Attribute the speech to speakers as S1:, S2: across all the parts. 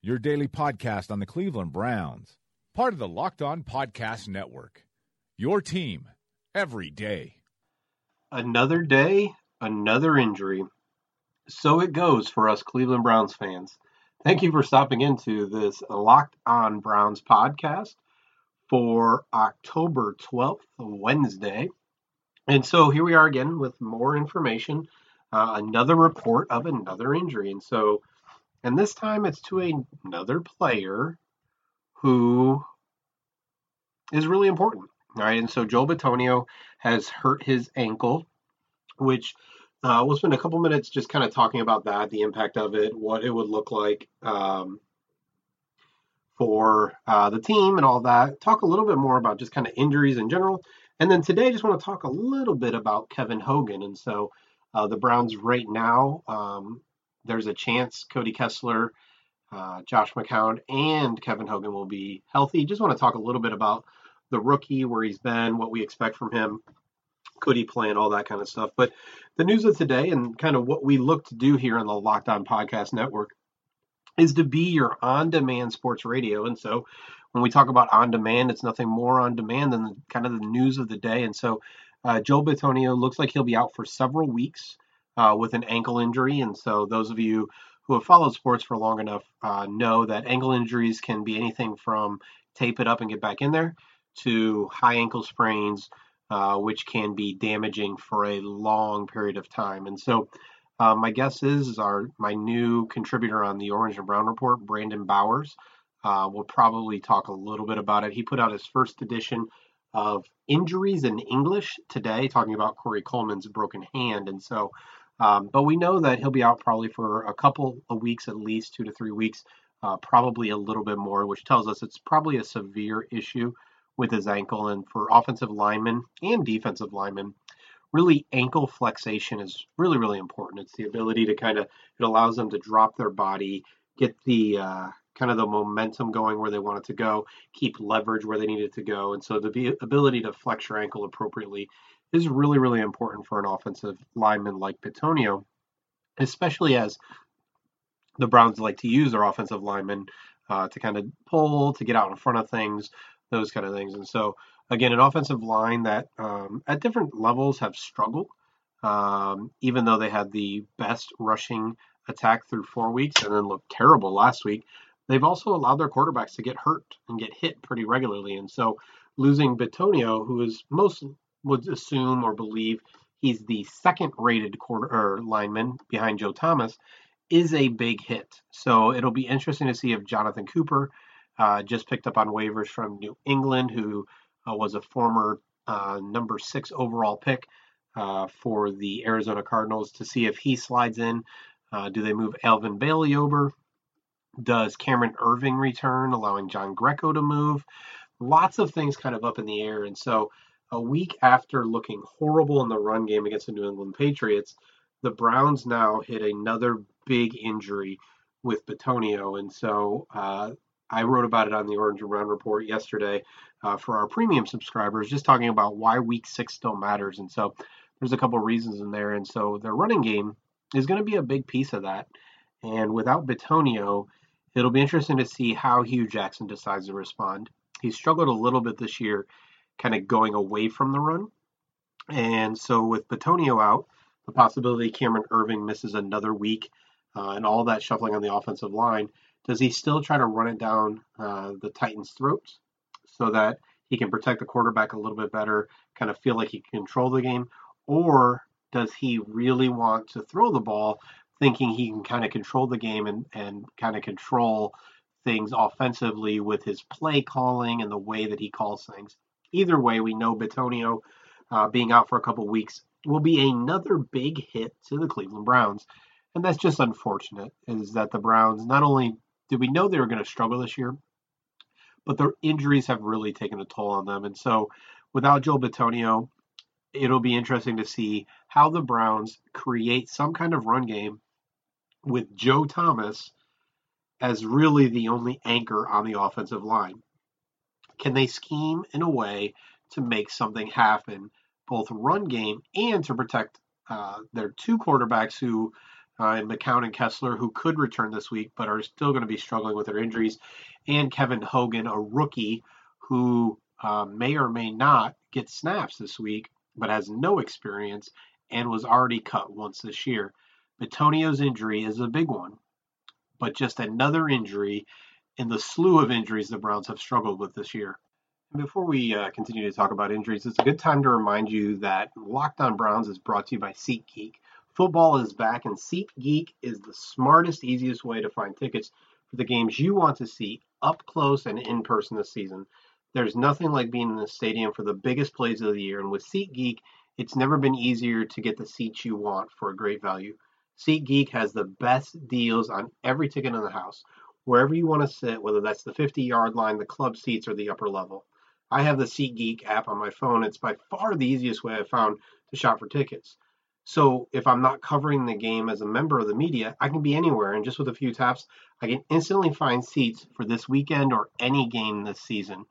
S1: your daily podcast on the Cleveland Browns, part of the Locked On Podcast Network. Your team every day.
S2: Another day, another injury. So it goes for us Cleveland Browns fans. Thank you for stopping into this Locked On Browns podcast for October 12th, Wednesday. And so here we are again with more information, uh, another report of another injury. And so, and this time it's to another player who is really important. All right. And so Joel Bitonio has hurt his ankle, which uh, we'll spend a couple minutes just kind of talking about that, the impact of it, what it would look like um, for uh, the team and all that. Talk a little bit more about just kind of injuries in general. And then today, I just want to talk a little bit about Kevin Hogan. And so uh, the Browns right now, um, there's a chance Cody Kessler, uh, Josh McCown, and Kevin Hogan will be healthy. Just want to talk a little bit about the rookie, where he's been, what we expect from him, could he play, and all that kind of stuff. But the news of today and kind of what we look to do here on the Locked On Podcast Network is to be your on demand sports radio. And so when we talk about on demand, it's nothing more on demand than kind of the news of the day. And so uh, Joel Bitonio looks like he'll be out for several weeks uh, with an ankle injury. And so those of you who have followed sports for long enough uh, know that ankle injuries can be anything from tape it up and get back in there to high ankle sprains, uh, which can be damaging for a long period of time. And so uh, my guess is, our my new contributor on the Orange and Brown Report, Brandon Bowers, uh, will probably talk a little bit about it. He put out his first edition of Injuries in English today, talking about Corey Coleman's broken hand, and so. Um, but we know that he'll be out probably for a couple of weeks, at least two to three weeks, uh, probably a little bit more, which tells us it's probably a severe issue with his ankle. And for offensive linemen and defensive linemen, really ankle flexation is really really important it's the ability to kind of it allows them to drop their body get the uh, kind of the momentum going where they want it to go keep leverage where they need it to go and so the ability to flex your ankle appropriately is really really important for an offensive lineman like Bitonio especially as the Browns like to use their offensive linemen uh, to kind of pull to get out in front of things those kind of things and so again, an offensive line that um, at different levels have struggled, um, even though they had the best rushing attack through four weeks and then looked terrible last week. They've also allowed their quarterbacks to get hurt and get hit pretty regularly. And so losing Bitonio, who is most would assume or believe he's the second rated quarter or lineman behind Joe Thomas, is a big hit. So it'll be interesting to see if Jonathan Cooper uh, just picked up on waivers from New England, who uh, was a former uh, number six overall pick uh, for the Arizona Cardinals to see if he slides in. do they move Alvin Bailey over? Does Cameron Erving return, allowing John Greco to move? Lots of things kind of up in the air. And so, a week after looking horrible in the run game against the New England Patriots, the Browns now hit another big injury with Bitonio. And so, uh, I wrote about it on the Orange and Brown Report yesterday uh, for our premium subscribers, just talking about why week six still matters. And so there's a couple reasons in there. And so their running game is going to be a big piece of that. And without Bitonio, it'll be interesting to see how Hue Jackson decides to respond. He struggled a little bit this year, kind of going away from the run. And so with Bitonio out, the possibility Cameron Erving misses another week uh, and all that shuffling on the offensive line – does he still try to run it down uh, the Titans' throats so that he can protect the quarterback a little bit better, kind of feel like he can control the game? Or does he really want to throw the ball thinking he can kind of control the game and, and kind of control things offensively with his play calling and the way that he calls things? Either way, we know Bitonio uh, being out for a couple weeks will be another big hit to the Cleveland Browns. And that's just unfortunate, is that the Browns not only did we know they were going to struggle this year? But their injuries have really taken a toll on them. And so without Joel Bitonio, it'll be interesting to see how the Browns create some kind of run game with Joe Thomas as really the only anchor on the offensive line. Can they scheme in a way to make something happen, both run game and to protect uh, their two quarterbacks who, uh, in McCown and Kessler, who could return this week but are still going to be struggling with their injuries, and Kevin Hogan, a rookie who uh, may or may not get snaps this week but has no experience and was already cut once this year. Bitonio's injury is a big one, but just another injury in the slew of injuries the Browns have struggled with this year. Before we uh, continue to talk about injuries, it's a good time to remind you that Locked On Browns is brought to you by SeatGeek. Football is back, and SeatGeek is the smartest, easiest way to find tickets for the games you want to see up close and in person this season. There's nothing like being in the stadium for the biggest plays of the year, and with SeatGeek, it's never been easier to get the seats you want for a great value. SeatGeek has the best deals on every ticket in the house, wherever you want to sit, whether that's the 50 yard line, the club seats, or the upper level. I have the SeatGeek app on my phone. It's by far the easiest way I've found to shop for tickets. So if I'm not covering the game as a member of the media, I can be anywhere, and just with a few taps, I can instantly find seats for this weekend or any game this season.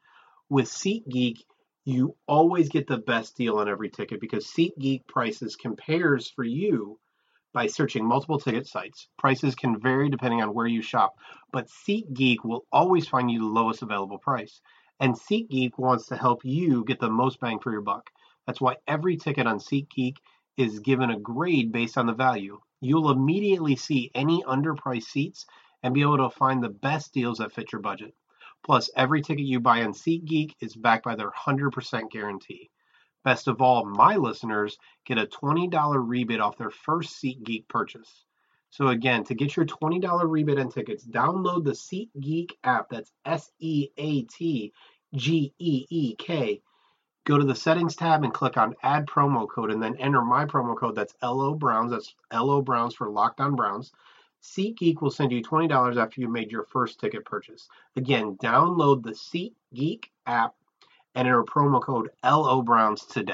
S2: With SeatGeek, you always get the best deal on every ticket because SeatGeek prices compares for you by searching multiple ticket sites. Prices can vary depending on where you shop, but SeatGeek will always find you the lowest available price. And SeatGeek wants to help you get the most bang for your buck. That's why every ticket on SeatGeek is given a grade based on the value. You'll immediately see any underpriced seats and be able to find the best deals that fit your budget. Plus, every ticket you buy on SeatGeek is backed by their 100% guarantee. Best of all, my listeners get a $20 rebate off their first SeatGeek purchase. So again, to get your $20 rebate and tickets, download the SeatGeek app. That's S E A T G E E K. Go to the settings tab and click on add promo code and then enter my promo code. That's LO Browns. That's LO Browns for Locked On Browns. SeatGeek will send you $20 after you made your first ticket purchase. Again, download the SeatGeek app and enter promo code LO Browns today.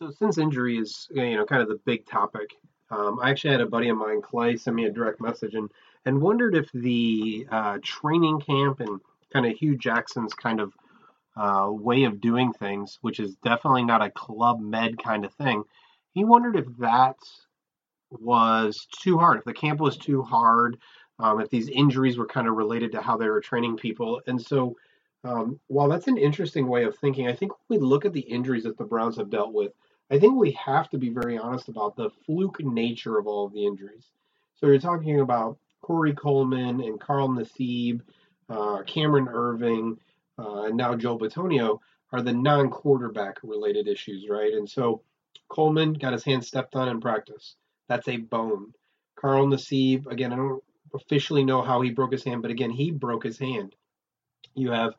S2: So since injury is you know kind of the big topic, um, I actually had a buddy of mine, Clay, send me a direct message and and wondered if the uh, training camp and kind of Hue Jackson's kind of uh, way of doing things, which is definitely not a club med kind of thing. He wondered if that was too hard, if the camp was too hard, um, if these injuries were kind of related to how they were training people. And so, um, while that's an interesting way of thinking, I think when we look at the injuries that the Browns have dealt with, I think we have to be very honest about the fluke nature of all of the injuries. So you're talking about Corey Coleman and Carl Nassib, uh, Cameron Erving, uh, and now Joe Bitonio are the non-quarterback related issues, right? And so Coleman got his hand stepped on in practice. That's a bone. Carl Nassib, again, I don't officially know how he broke his hand, but again, he broke his hand. You have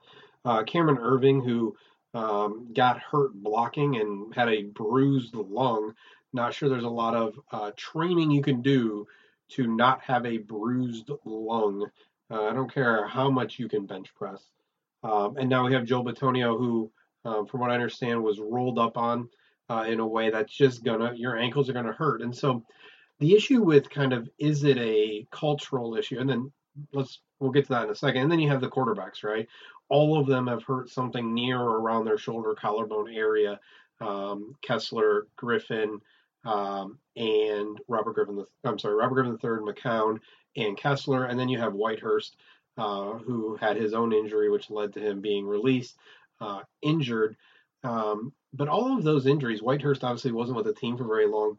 S2: uh, Cameron Erving, who um, got hurt blocking and had a bruised lung. Not sure there's a lot of uh, training you can do to not have a bruised lung. Uh, I don't care how much you can bench press. Um, and now we have Joe Bitonio, who, um, from what I understand, was rolled up on uh, in a way that's just gonna your ankles are gonna hurt. And so the issue with kind of is it a cultural issue, and then let's we'll get to that in a second. And then you have the quarterbacks, right? All of them have hurt something near or around their shoulder collarbone area. Um, Kessler, Griffin, um, and Robert Griffin. The, I'm sorry, Robert Griffin III, McCown, and Kessler, and then you have Whitehurst, uh, who had his own injury, which led to him being released, uh, injured. Um, but all of those injuries, Whitehurst obviously wasn't with the team for very long.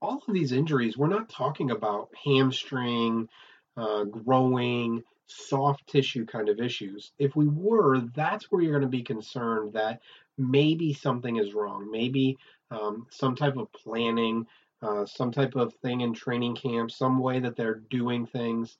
S2: All of these injuries, we're not talking about hamstring, uh, groin, soft tissue kind of issues. If we were, that's where you're going to be concerned that maybe something is wrong. Maybe um, some type of planning, uh, some type of thing in training camp, some way that they're doing things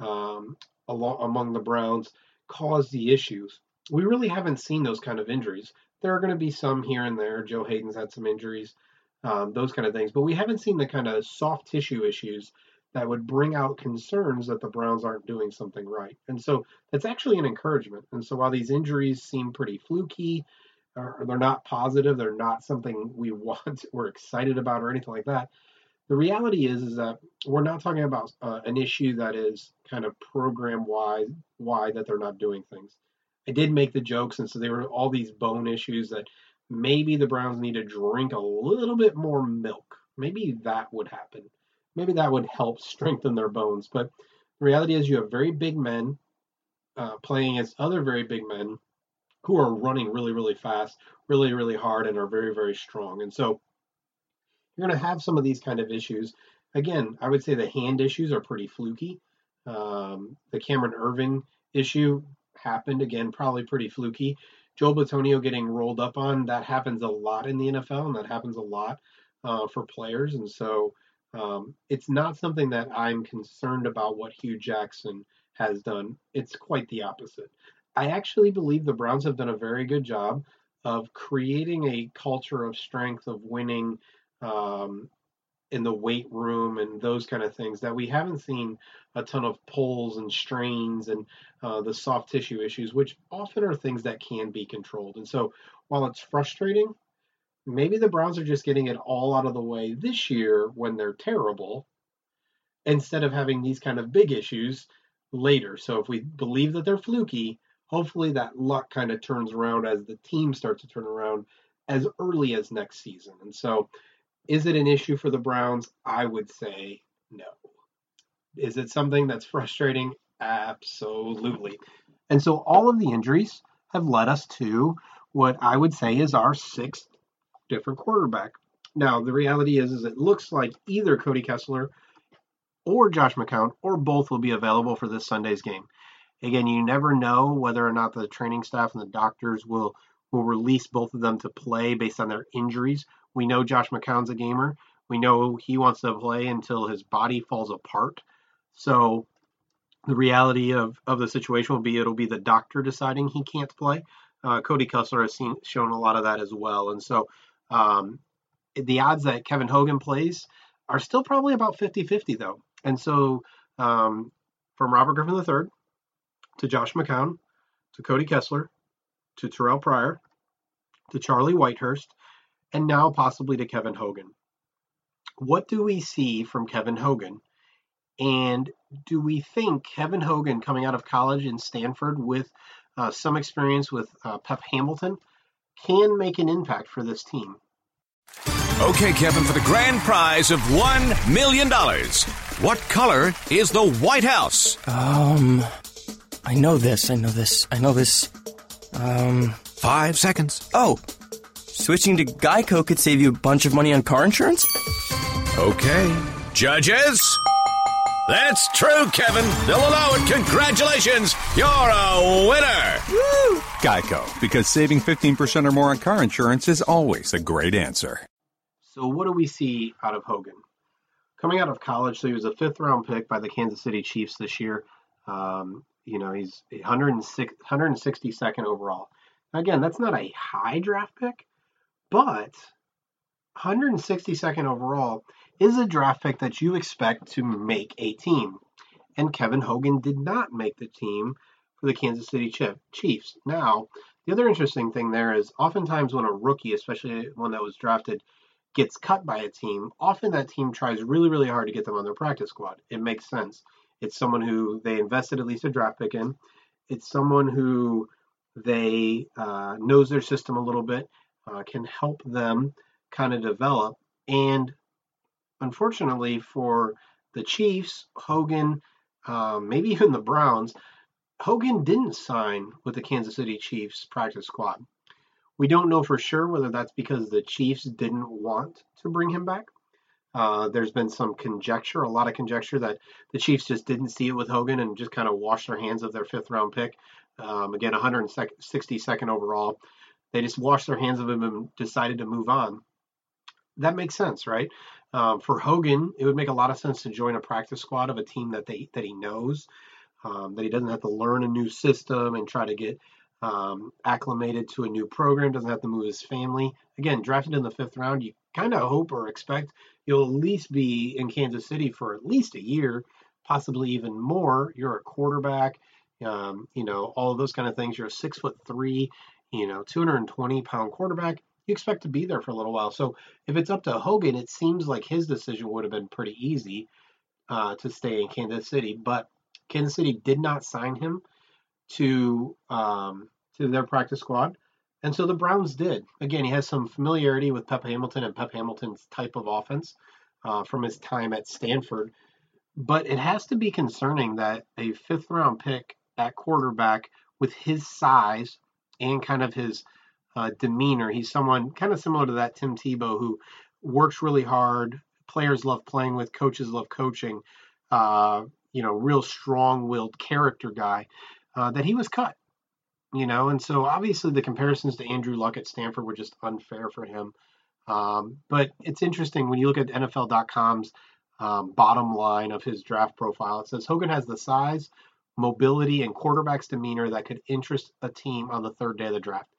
S2: um, along, among the Browns caused the issues. We really haven't seen those kind of injuries. There are going to be some here and there. Joe Haden's had some injuries, um, those kind of things, but we haven't seen the kind of soft tissue issues that would bring out concerns that the Browns aren't doing something right. And so that's actually an encouragement. And so while these injuries seem pretty fluky, or they're not positive, they're not something we want, we're excited about, or anything like that. The reality is, is that we're not talking about uh, an issue that is kind of program wide, why that they're not doing things. I did make the jokes, and so there were all these bone issues that maybe the Browns need to drink a little bit more milk. Maybe that would happen. Maybe that would help strengthen their bones. But the reality is, you have very big men uh, playing against other very big men who are running really, really fast, really, really hard, and are very, very strong. And so you're going to have some of these kind of issues. Again, I would say the hand issues are pretty fluky. Um, the Cameron Erving issue happened again, probably pretty fluky. Joe Bitonio getting rolled up on that happens a lot in the NFL, and that happens a lot uh, for players. And so um, it's not something that I'm concerned about what Hue Jackson has done. It's quite the opposite. I actually believe the Browns have done a very good job of creating a culture of strength, of winning um, in the weight room and those kind of things that we haven't seen a ton of pulls and strains and uh, the soft tissue issues, which often are things that can be controlled. And so while it's frustrating, maybe the Browns are just getting it all out of the way this year when they're terrible instead of having these kind of big issues later. So if we believe that they're fluky, hopefully that luck kind of turns around as the team starts to turn around as early as next season. And so is it an issue for the Browns? I would say no. Is it something that's frustrating? Absolutely. And so all of the injuries have led us to what I would say is our sixth different quarterback. Now, the reality is, is it looks like either Cody Kessler or Josh McCown or both will be available for this Sunday's game. Again, you never know whether or not the training staff and the doctors will will release both of them to play based on their injuries. We know Josh McCown's a gamer. We know he wants to play until his body falls apart. So the reality of, of the situation will be it'll be the doctor deciding he can't play. Uh, Cody Kessler has seen shown a lot of that as well. And so um, the odds that Kevin Hogan plays are still probably about 50 50, though. And so um, from Robert Griffin III to Josh McCown to Cody Kessler to Terrelle Pryor to Charlie Whitehurst and now possibly to Kevin Hogan. What do we see from Kevin Hogan? And do we think Kevin Hogan coming out of college in Stanford with uh, some experience with uh, Pep Hamilton can make an impact for this team?
S3: Okay, Kevin, for the grand prize of $1 million, what color is the White House?
S4: Um, I know this, I know this, I know this. Um,
S3: five seconds.
S4: Oh, switching to Geico could save you a bunch of money on car insurance?
S3: Okay. Judges? That's true, Kevin. They'll allow it. Congratulations. You're a winner.
S4: Woo!
S5: Geico, because saving 15% or more on car insurance is always a great answer.
S2: So, what do we see out of Hogan? Coming out of college, so he was a fifth round pick by the Kansas City Chiefs this year. Um, you know, he's 106, 162nd overall. Again, that's not a high draft pick, but 162nd overall is a draft pick that you expect to make a team. And Kevin Hogan did not make the team for the Kansas City Chiefs. Now, the other interesting thing there is oftentimes when a rookie, especially one that was drafted, gets cut by a team, often that team tries really, really hard to get them on their practice squad. It makes sense. It's someone who they invested at least a draft pick in. It's someone who they uh, knows their system a little bit, uh, can help them kind of develop. And unfortunately for the Chiefs, Hogan, uh, maybe even the Browns, Hogan didn't sign with the Kansas City Chiefs practice squad. We don't know for sure whether that's because the Chiefs didn't want to bring him back. Uh, there's been some conjecture, a lot of conjecture that the Chiefs just didn't see it with Hogan and just kind of washed their hands of their fifth round pick. Um, again, 162nd overall. They just washed their hands of him and decided to move on. That makes sense, right? Um, for Hogan, it would make a lot of sense to join a practice squad of a team that they that he knows, um, that he doesn't have to learn a new system and try to get um, acclimated to a new program, doesn't have to move his family. Again, drafted in the fifth round, you kind of hope or expect you'll at least be in Kansas City for at least a year, possibly even more. You're a quarterback, um, you know, all those kind of things. You're a six foot three, you know, 220 pound quarterback. You expect to be there for a little while. So if it's up to Hogan, it seems like his decision would have been pretty easy uh, to stay in Kansas City, but Kansas City did not sign him to um, to their practice squad. And so the Browns did. Again, he has some familiarity with Pep Hamilton and Pep Hamilton's type of offense uh, from his time at Stanford. But it has to be concerning that a fifth round pick at quarterback with his size and kind of his uh, demeanor, he's someone kind of similar to that Tim Tebow who works really hard. Players love playing with, coaches love coaching. Uh, you know, real strong willed character guy. Uh, that he was cut you know, and so obviously the comparisons to Andrew Luck at Stanford were just unfair for him. Um, but it's interesting when you look at NFL.com's um, bottom line of his draft profile. It says Hogan has the size, mobility, and quarterback's demeanor that could interest a team on the third day of the draft.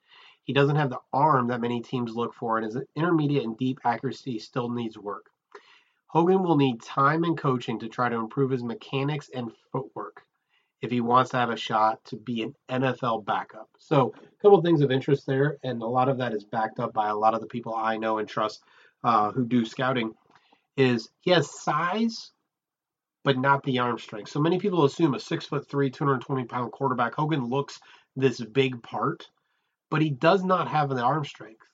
S2: He doesn't have the arm that many teams look for, and his intermediate and deep accuracy still needs work. Hogan will need time and coaching to try to improve his mechanics and footwork if he wants to have a shot to be an NFL backup. So, a couple of things of interest there, and a lot of that is backed up by a lot of the people I know and trust uh, who do scouting. Is he has size, but not the arm strength. So many people assume a six foot three, 220 pound quarterback. Hogan looks this big part, but he does not have the arm strength.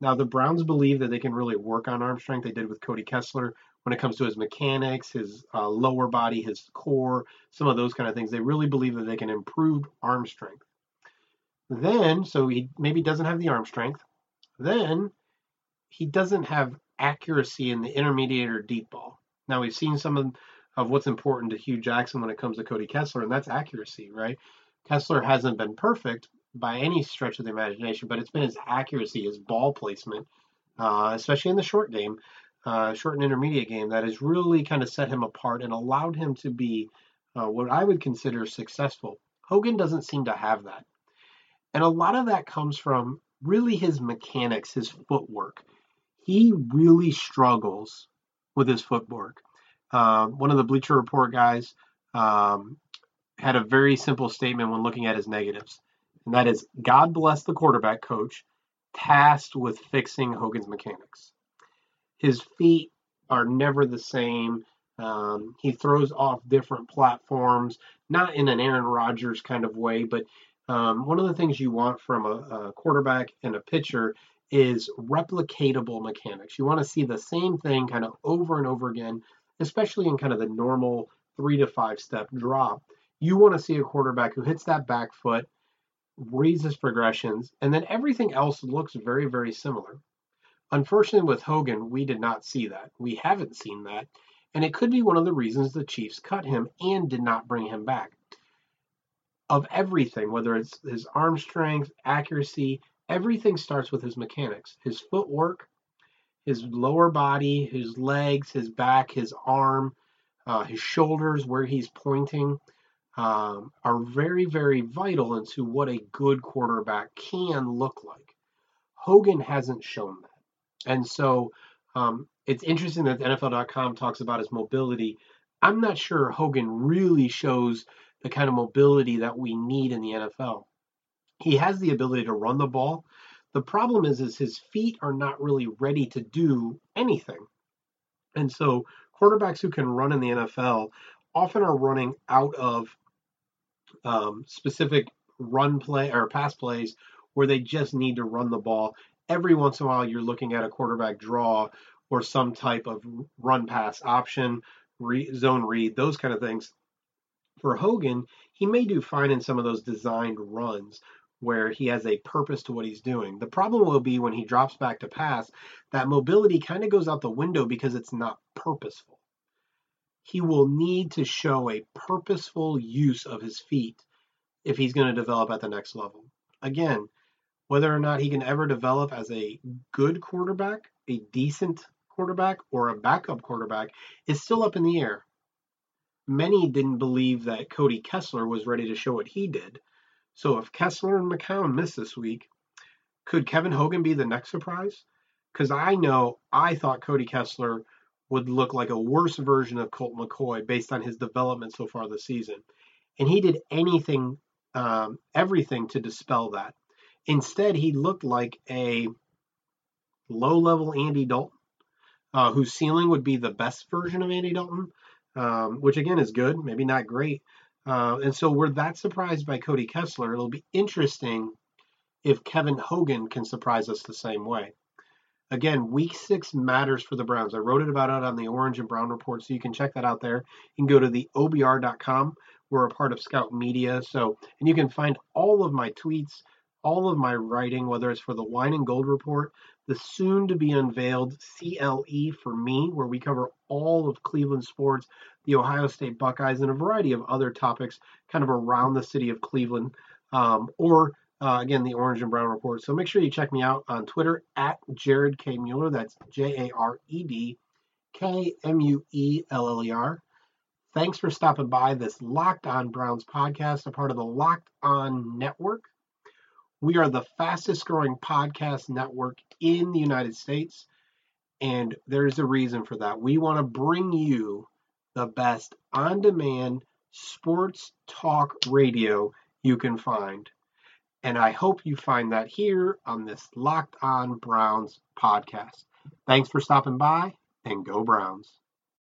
S2: Now, the Browns believe that they can really work on arm strength. They did with Cody Kessler when it comes to his mechanics, his uh, lower body, his core, some of those kind of things. They really believe that they can improve arm strength. Then, so he maybe doesn't have the arm strength. Then he doesn't have accuracy in the intermediate or deep ball. Now we've seen some of, of what's important to Hue Jackson when it comes to Cody Kessler, and that's accuracy, right? Kessler hasn't been perfect by any stretch of the imagination, but it's been his accuracy, his ball placement, uh, especially in the short game, uh, short and intermediate game that has really kind of set him apart and allowed him to be uh, what I would consider successful. Hogan doesn't seem to have that. And a lot of that comes from really his mechanics, his footwork. He really struggles with his footwork. Uh, one of the Bleacher Report guys um, had a very simple statement when looking at his negatives, and that is God bless the quarterback coach tasked with fixing Hogan's mechanics. His feet are never the same. Um, he throws off different platforms, not in an Aaron Rodgers kind of way, but um, one of the things you want from a, a quarterback and a pitcher is replicatable mechanics. You want to see the same thing kind of over and over again, especially in kind of the normal three to five step drop. You want to see a quarterback who hits that back foot, reads his progressions, and then everything else looks very, very similar. Unfortunately, with Hogan, we did not see that. We haven't seen that. And it could be one of the reasons the Chiefs cut him and did not bring him back. Of everything, whether it's his arm strength, accuracy, everything starts with his mechanics, his footwork, his lower body, his legs, his back, his arm, uh, his shoulders, where he's pointing, um, are very, very vital into what a good quarterback can look like. Hogan hasn't shown that. And so um, it's interesting that NFL.com talks about his mobility. I'm not sure Hogan really shows the kind of mobility that we need in the NFL. He has the ability to run the ball. The problem is, is his feet are not really ready to do anything. And so quarterbacks who can run in the NFL often are running out of um, specific run play or pass plays where they just need to run the ball every once in a while you're looking at a quarterback draw or some type of run pass option, re, zone read, those kind of things. For Hogan, he may do fine in some of those designed runs where he has a purpose to what he's doing. The problem will be when he drops back to pass, that mobility kind of goes out the window because it's not purposeful. He will need to show a purposeful use of his feet if he's going to develop at the next level. Again, whether or not he can ever develop as a good quarterback, a decent quarterback, or a backup quarterback is still up in the air. Many didn't believe that Cody Kessler was ready to show what he did. So if Kessler and McCown miss this week, could Kevin Hogan be the next surprise? Because I know I thought Cody Kessler would look like a worse version of Colt McCoy based on his development so far this season. And he did anything, um, everything to dispel that. Instead, he looked like a low level Andy Dalton, uh, whose ceiling would be the best version of Andy Dalton, um, which again is good, maybe not great. Uh, and so we're that surprised by Cody Kessler. It'll be interesting if Kevin Hogan can surprise us the same way. Again, week six matters for the Browns. I wrote it about it on the Orange and Brown Report, so you can check that out there. You can go to the OBR.com. We're a part of Scout Media, so and you can find all of my tweets, all of my writing, whether it's for the Wine and Gold Report, the soon to be unveiled CLE for me, where we cover all of Cleveland sports, the Ohio State Buckeyes, and a variety of other topics kind of around the city of Cleveland, um, or uh, again, the Orange and Brown Report. So make sure you check me out on Twitter at Jared K. Mueller. That's J A R E D K M U E L L E R. Thanks for stopping by this Locked On Browns podcast, a part of the Locked On Network. We are the fastest growing podcast network in the United States, and there's a reason for that. We want to bring you the best on demand sports talk radio you can find. And I hope you find that here on this Locked On Browns podcast. Thanks for stopping by and go Browns.